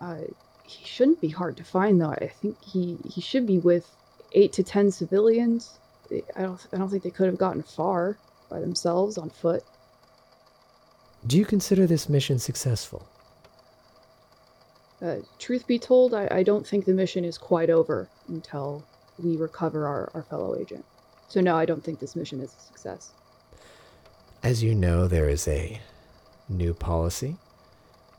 C: Uh, He shouldn't be hard to find, though. I think he, he should be with eight to ten civilians. I don't I don't think they could have gotten far by themselves on foot.
B: Do you consider this mission successful?
C: Uh, truth be told, I, I don't think the mission is quite over until we recover our, our fellow agent. So no, I don't think this mission is a success.
B: As you know, there is a new policy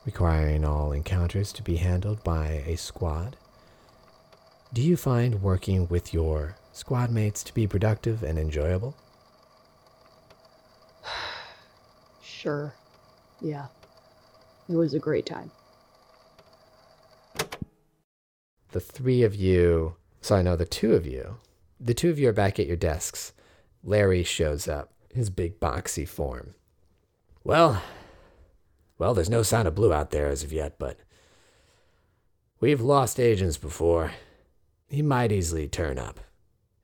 B: requiring all encounters to be handled by a squad. Do you find working with your squad mates to be productive and enjoyable? (sighs)
C: Sure. Yeah. It was a great time.
B: The three of you, sorry, no, the two of you, the two of you are back at your desks. Larry shows up, his big boxy form. Well, well, there's no sign of Blue out there as of yet, but we've lost agents before. He might easily turn up.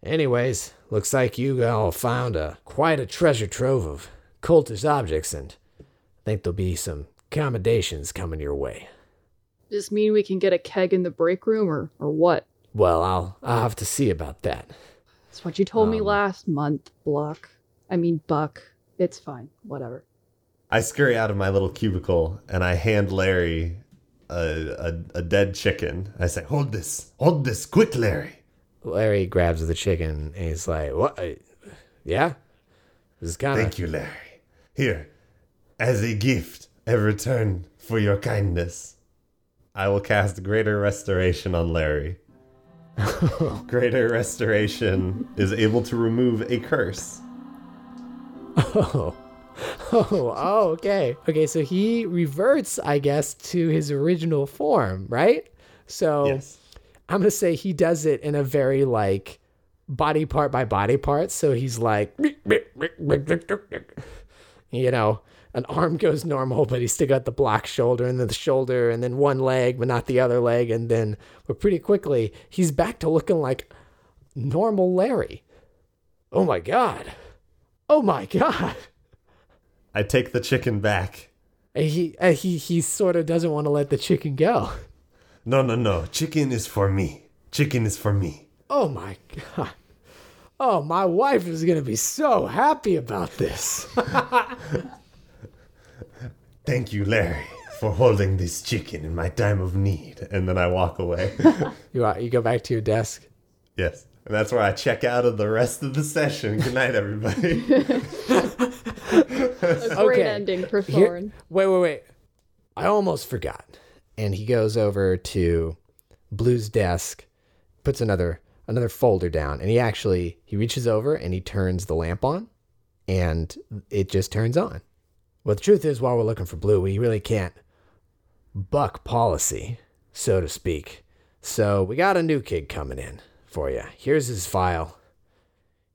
B: Anyways, looks like you all found a quite a treasure trove of cultish objects, and I think there'll be some accommodations coming your way.
C: Does this mean we can get a keg in the break room or, or what?
B: Well, I'll I'll have to see about that.
C: That's what you told me
B: Um,
C: last month, Block. I mean, Buck. It's fine. Whatever.
D: I scurry out of my little cubicle and I hand Larry a, a, a dead chicken. I say, Hold this. Hold this. Quick, Larry.
B: Larry grabs the chicken and he's like, "What? Uh, Yeah, this is kind of."
D: Thank
B: of
D: you, Larry. Here, as a gift, a return for your kindness, I will cast Greater Restoration on Larry. (laughs) Greater Restoration is able to remove a curse.
B: oh, oh, oh, okay, okay. So he reverts, I guess, to his original form, right? So
D: Yes.
B: I'm gonna say he does it in a very like body part by body part. So he's like, (laughs) you know, an arm goes normal, but he's still got the block shoulder and then the shoulder and then one leg, but not the other leg. And then, but pretty quickly, he's back to looking like normal Larry. Oh my God. Oh my God.
D: I take the chicken back.
B: And he, and he, he sort of doesn't want to let the chicken go.
D: No, no, no. Chicken is for me. Chicken is for me.
B: Oh my God. Oh, my wife is going to be so happy about this. (laughs)
D: Thank you, Larry, for holding this chicken in my time of need. And then I walk away. (laughs)
B: You, uh, you go back to your desk.
D: yes. And that's where I check out of the rest of the session. Good night, everybody. (laughs)
C: A great
B: Okay.
C: ending for
B: Here-
C: Thorne.
B: wait, wait, wait. I almost forgot. And he goes over to Blue's desk, puts another another folder down, and he actually he reaches over and he turns the lamp on, and it just turns on. Well, the truth is, while we're looking for Blue, we really can't buck policy, so to speak. So we got a new kid coming in for you. Here's his file.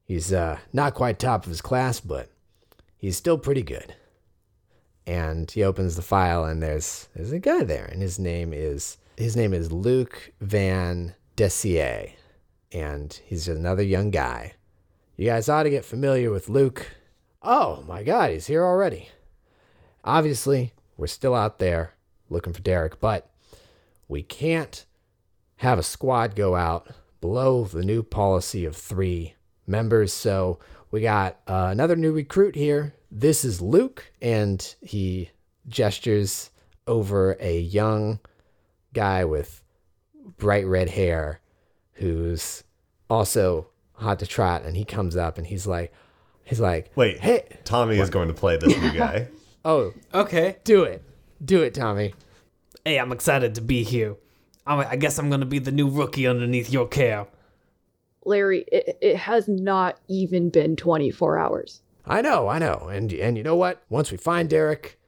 B: He's uh, not quite top of his class, but he's still pretty good and he opens the file and there's there's a guy there and his name is his name is Luke Van Dessier and he's another young guy. You guys ought to get familiar with Luke. Oh my god, he's here already. Obviously, we're still out there looking for Derek, but we can't have a squad go out below the new policy of 3 members, so we got uh, another new recruit here. This is Luke, and he gestures over a young guy with bright red hair who's also hot to trot. And he comes up and he's like, he's like,
D: Wait,
B: hey,
D: Tommy is going to play this new guy. (laughs)
B: oh,
E: Okay.
B: do it, do it, Tommy.
E: Hey, I'm excited to be here. I'm, I guess I'm gonna be the new rookie underneath your care.
C: Larry, it, it has not even been 24 hours.
B: I know, I know. And and you know what? Once we find Derek,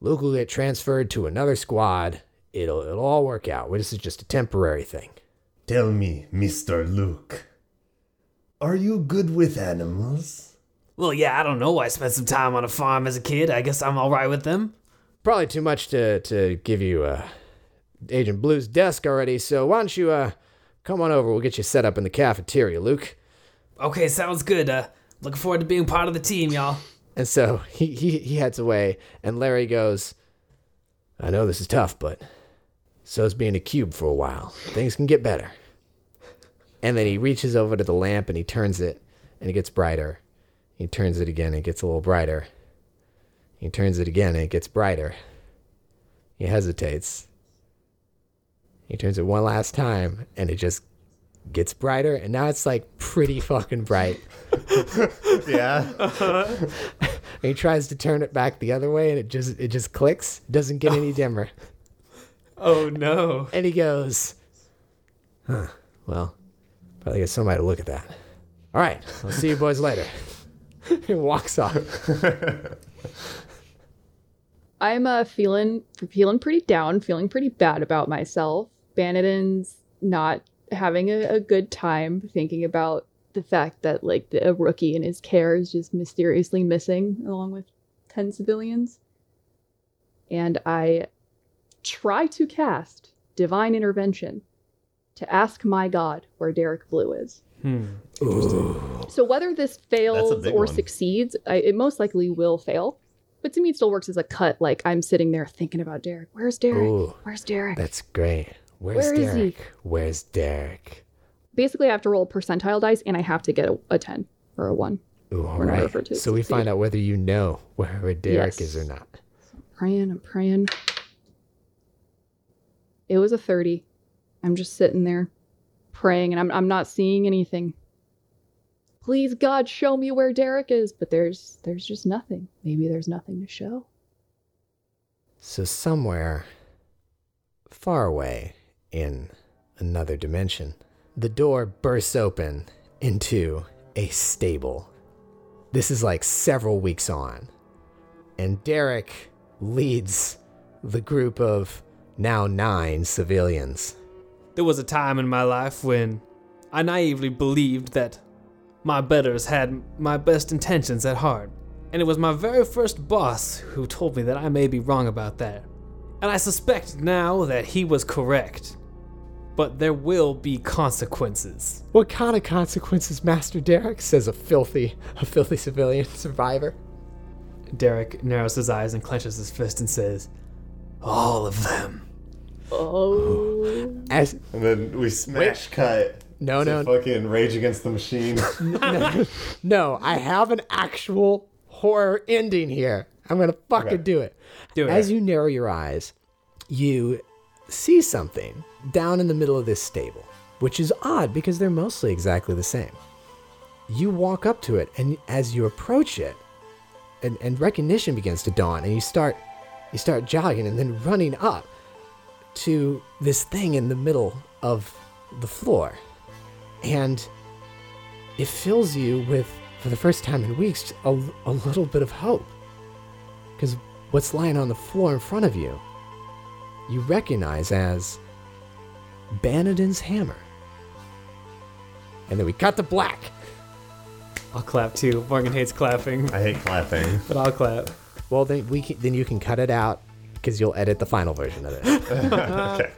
B: Luke will get transferred to another squad. It'll it'll all work out. This is just a temporary thing.
D: Tell me, Mr. Luke, are you good with animals?
E: Well, yeah, I don't know. Why I spent some time on a farm as a kid. I guess I'm all right with them.
B: Probably too much to to give you uh, Agent Blue's desk already. So why don't you uh come on over? We'll get you set up in the cafeteria, Luke.
E: Okay, sounds good. Uh, looking forward to being part of the team, y'all.
B: And so (laughs) he he he heads away, and Larry goes, "I know this is tough, but So it's being a cube for a while. Things can get better. And then he reaches over to the lamp and he turns it and it gets brighter. He turns it again it gets a little brighter. He turns it again it gets brighter. He hesitates. He turns it one last time and it just gets brighter and now it's like pretty fucking bright. (laughs)
D: Yeah.
B: And (laughs) he tries to turn it back the other way and it just it just clicks. Doesn't get any dimmer. (laughs)
E: Oh no.
B: And he goes, Huh, well, probably get somebody to look at that. All right, I'll see you boys later. (laughs) he walks off. (laughs)
C: I'm uh, feeling feeling pretty down, feeling pretty bad about myself. Banadin's not having a, a good time thinking about the fact that like the, a rookie in his care is just mysteriously missing along with 10 civilians. And I try to cast divine intervention to ask my god where Derek Blue is.
E: Hmm.
C: So whether this fails or
D: one.
C: succeeds, I, it most likely will fail. But to me, it still works as a cut. Like I'm sitting there thinking about Derek. Where's Derek?
B: Ooh.
C: Where's Derek?
B: That's great. Where's
C: Where is he?
B: Derek? Where's Derek?
C: Basically, I have to roll percentile dice, and I have to get a, a ten or a one.
B: Ooh, all
C: Or
B: right.
C: whatever
B: So we find out whether you know where, where Derek is or
C: Yes.
B: not.
C: Praying, I'm praying. It was a thirty. I'm just sitting there, praying, and I'm I'm not seeing anything. Please, God, show me where Derek is. But there's there's just nothing. Maybe there's nothing to show.
B: So somewhere far away in another dimension, the door bursts open into a stable. This is like several weeks on. And Derek leads the group of now nine civilians.
E: There was a time in my life when I naively believed that my betters had my best intentions at heart. And it was my very first boss who told me that I may be wrong about that. And I suspect now that he was correct. But there will be consequences.
B: What kind of consequences, Master Derek? says a filthy, a filthy civilian (laughs) survivor.
E: Derek narrows his eyes and clenches his fist and says, All of them.
C: Oh.
B: As
D: And then we smash cut.
B: no,
D: to
B: no,
D: Fucking Rage Against the Machine. (laughs)
B: no, no, I have an actual horror ending here. I'm gonna fucking
D: Okay.
B: do it.
E: Do it.
B: As you narrow your eyes, you see something down in the middle of this stable, which is odd because they're mostly exactly the same. You walk up to it, and as you approach it, and, and recognition begins to dawn, and you start you start jogging and then running up to this thing in the middle of the floor. And it fills you with, for the first time in weeks, a, a little bit of hope. Because what's lying on the floor in front of you, you recognize as Banadin's hammer. And then we cut to black.
E: I'll clap too. Morgan hates clapping,
D: I hate clapping. (laughs)
E: but I'll clap.
B: Well, then we can, then you can cut it out because you'll edit the final version of it. (laughs)
D: okay.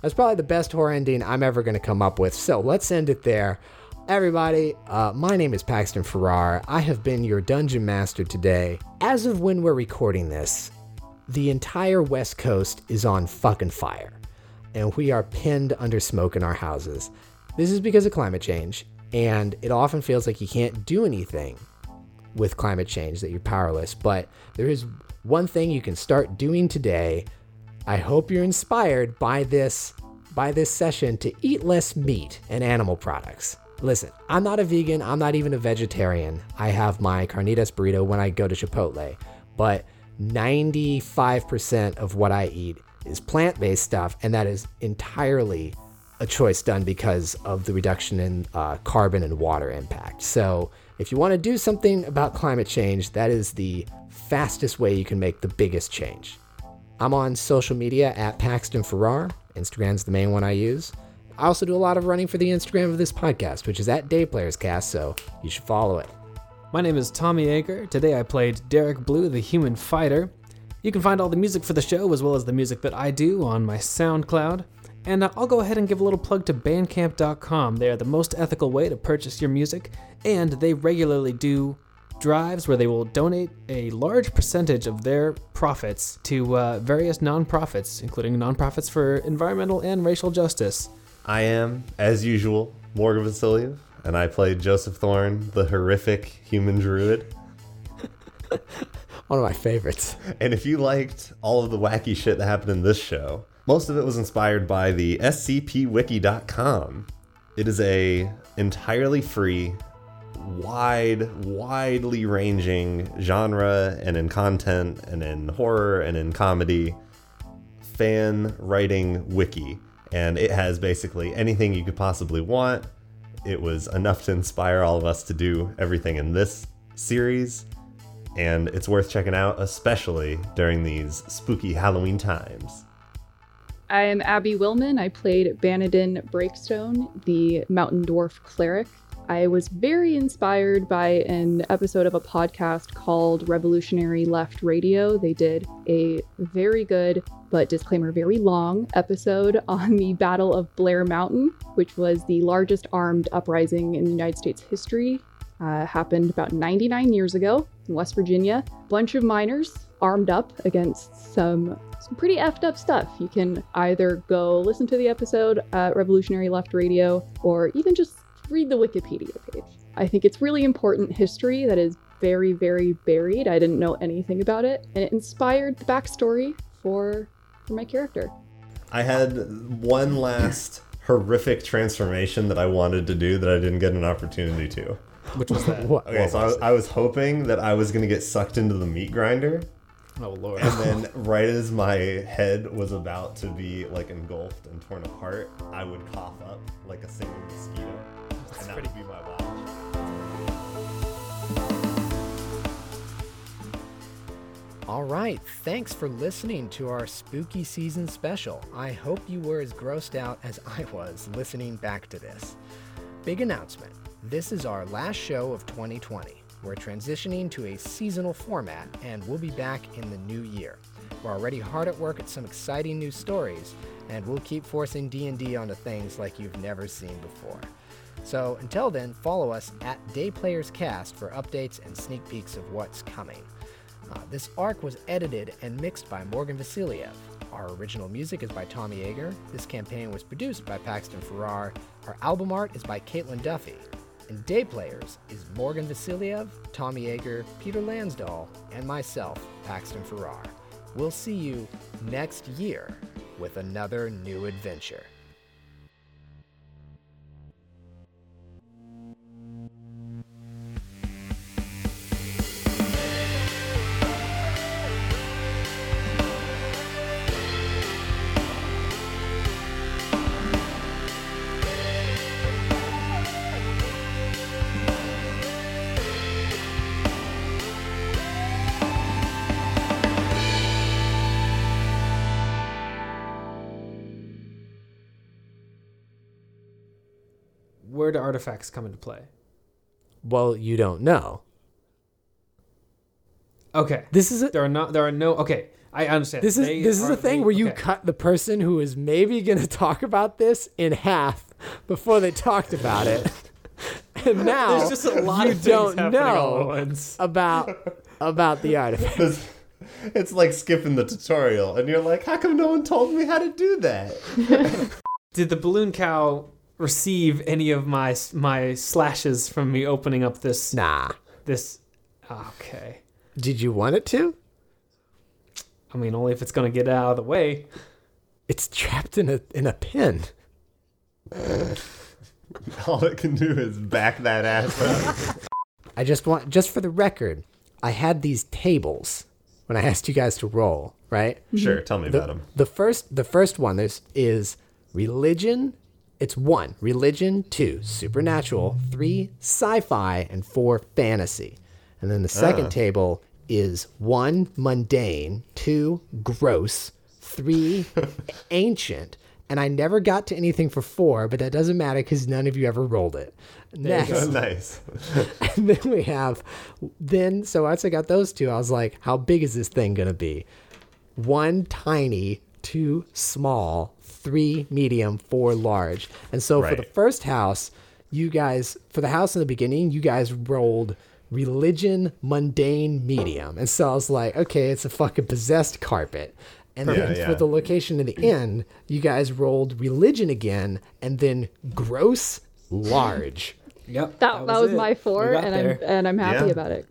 B: That's probably the best horror ending I'm ever going to come up with. So let's end it there. Everybody, uh, my name is Paxton Farrar. I have been your dungeon master today. As of when we're recording this, the entire West Coast is on fucking fire, and we are pinned under smoke in our houses. This is because of climate change, and it often feels like you can't do anything with climate change, that you're powerless. But there is one thing you can start doing today. I hope you're inspired by this by this session to eat less meat and animal products. Listen, I'm not a vegan, I'm not even a vegetarian. I have my carnitas burrito when I go to Chipotle, but 95% of what I eat is plant-based stuff and that is entirely a choice done because of the reduction in uh, carbon and water impact. So, if you want to do something about climate change, that is the fastest way you can make the biggest change. I'm on social media at Paxton Farrar. Instagram's the main one I use. I also do a lot of running for the Instagram of this podcast, which is at DayPlayersCast, so you should follow it.
E: My name is Tommy Yeager. Today I played Derek Blue, the human fighter. You can find all the music for the show as well as the music that I do on my SoundCloud. And uh, I'll go ahead and give a little plug to Bandcamp.com. They are the most ethical way to purchase your music, and they regularly do drives where they will donate a large percentage of their profits to uh, various nonprofits, including nonprofits for environmental and racial justice.
D: I am, as usual, Morgan Vasiliev, and I play Joseph Thorne, the horrific human druid.
B: One of my favorites.
D: And if you liked all of the wacky shit that happened in this show, most of it was inspired by the scpwiki.com. It is a entirely free, wide, widely ranging genre and in content and in horror and in comedy fan writing wiki. And it has basically anything you could possibly want. It was enough to inspire all of us to do everything in this series and it's worth checking out, especially during these spooky Halloween times.
C: I am Abby Willman. I played Banadin Breakstone, the mountain dwarf cleric. I was very inspired by an episode of a podcast called Revolutionary Left Radio. They did a very good, but disclaimer, very long episode (laughs) on the Battle of Blair Mountain, which was the largest armed uprising in United States history. Uh, happened about 99 years ago in West Virginia. A Bunch of miners armed up against some some pretty effed up stuff. You can either go listen to the episode at Revolutionary Left Radio or even just read the Wikipedia page. I think it's really important history that is very, very buried. I didn't know anything about it, and it inspired the backstory for for my character.
D: I had one last horrific transformation that I wanted to do that I didn't get an opportunity to.
E: Which was that? (laughs)
B: What?
D: Okay, so I was, I was hoping that I was going to get sucked into the meat grinder,
E: oh lord.
D: and then right as my head was about to be like engulfed and torn apart, I would cough up like a single mosquito, and that would be my watch.
A: All right, thanks for listening to our spooky season special. I hope you were as grossed out as I was listening back to this. Big announcement this is our last show of 2020. We're transitioning to a seasonal format and we'll be back in the new year. We're already hard at work at some exciting new stories and we'll keep forcing D&D onto things like you've never seen before. So until then, follow us at DayPlayersCast for updates and sneak peeks of what's coming. Uh, this arc was edited and mixed by Morgan Vasiliev. Our original music is by Tommy Yeager. This campaign was produced by Paxton Farrar. Our album art is by Caitlin Duffy. And Day Players is Morgan Vasiliev, Tommy Yeager, Peter Lansdall, and myself, Paxton Farrar. We'll see you next year with another new adventure.
E: Where do artifacts come into play?
B: Well, you don't know.
E: Okay.
B: This is a,
E: There are not. There are no. Okay, I understand.
B: this is
E: They
B: this is a thing
E: they-
B: where you
E: okay.
B: cut the person who is maybe going (laughs) to talk about this in half before they talked about it. (laughs) and now
E: There's just a lot
B: you
E: of things
B: don't
E: happening all at
B: know
E: once.
B: about about the artifact.
D: It's, it's like skipping the tutorial, and you're like, how come no one told me how to do that? (laughs)
E: Did the balloon cow receive any of my my slashes from me opening up this
B: Nah.
E: this? Okay.
B: Did you want it to?
E: I mean, only if it's gonna get out of the way.
B: It's trapped in a in a pin. (laughs)
D: All it can do is back that ass up. (laughs)
B: I just want just for the record, I had these tables when I asked you guys to roll, right?
D: sure, mm-hmm. tell me about them
B: the first the first one there's is religion. It's one religion, two supernatural, three sci-fi, and four fantasy. And then the second table is one mundane, two gross, three (laughs) ancient. And I never got to anything for four, but that doesn't matter because none of you ever rolled it. Next,
D: nice. (laughs)
B: and then we have then so once I got those two, I was like, how big is this thing gonna be? One tiny, two small, three medium, four large. And so for the first house, you guys for the house in the beginning, you guys rolled religion, mundane, medium. And so I was like, okay, it's a fucking possessed carpet. And
D: Yeah,
B: then
D: yeah.
B: for the location in the end, you guys rolled religion again, and then gross, large.
E: Yep.
C: That, that was,
E: it.
C: my four, and
E: there.
C: I'm and I'm happy
D: Yeah.
C: about it.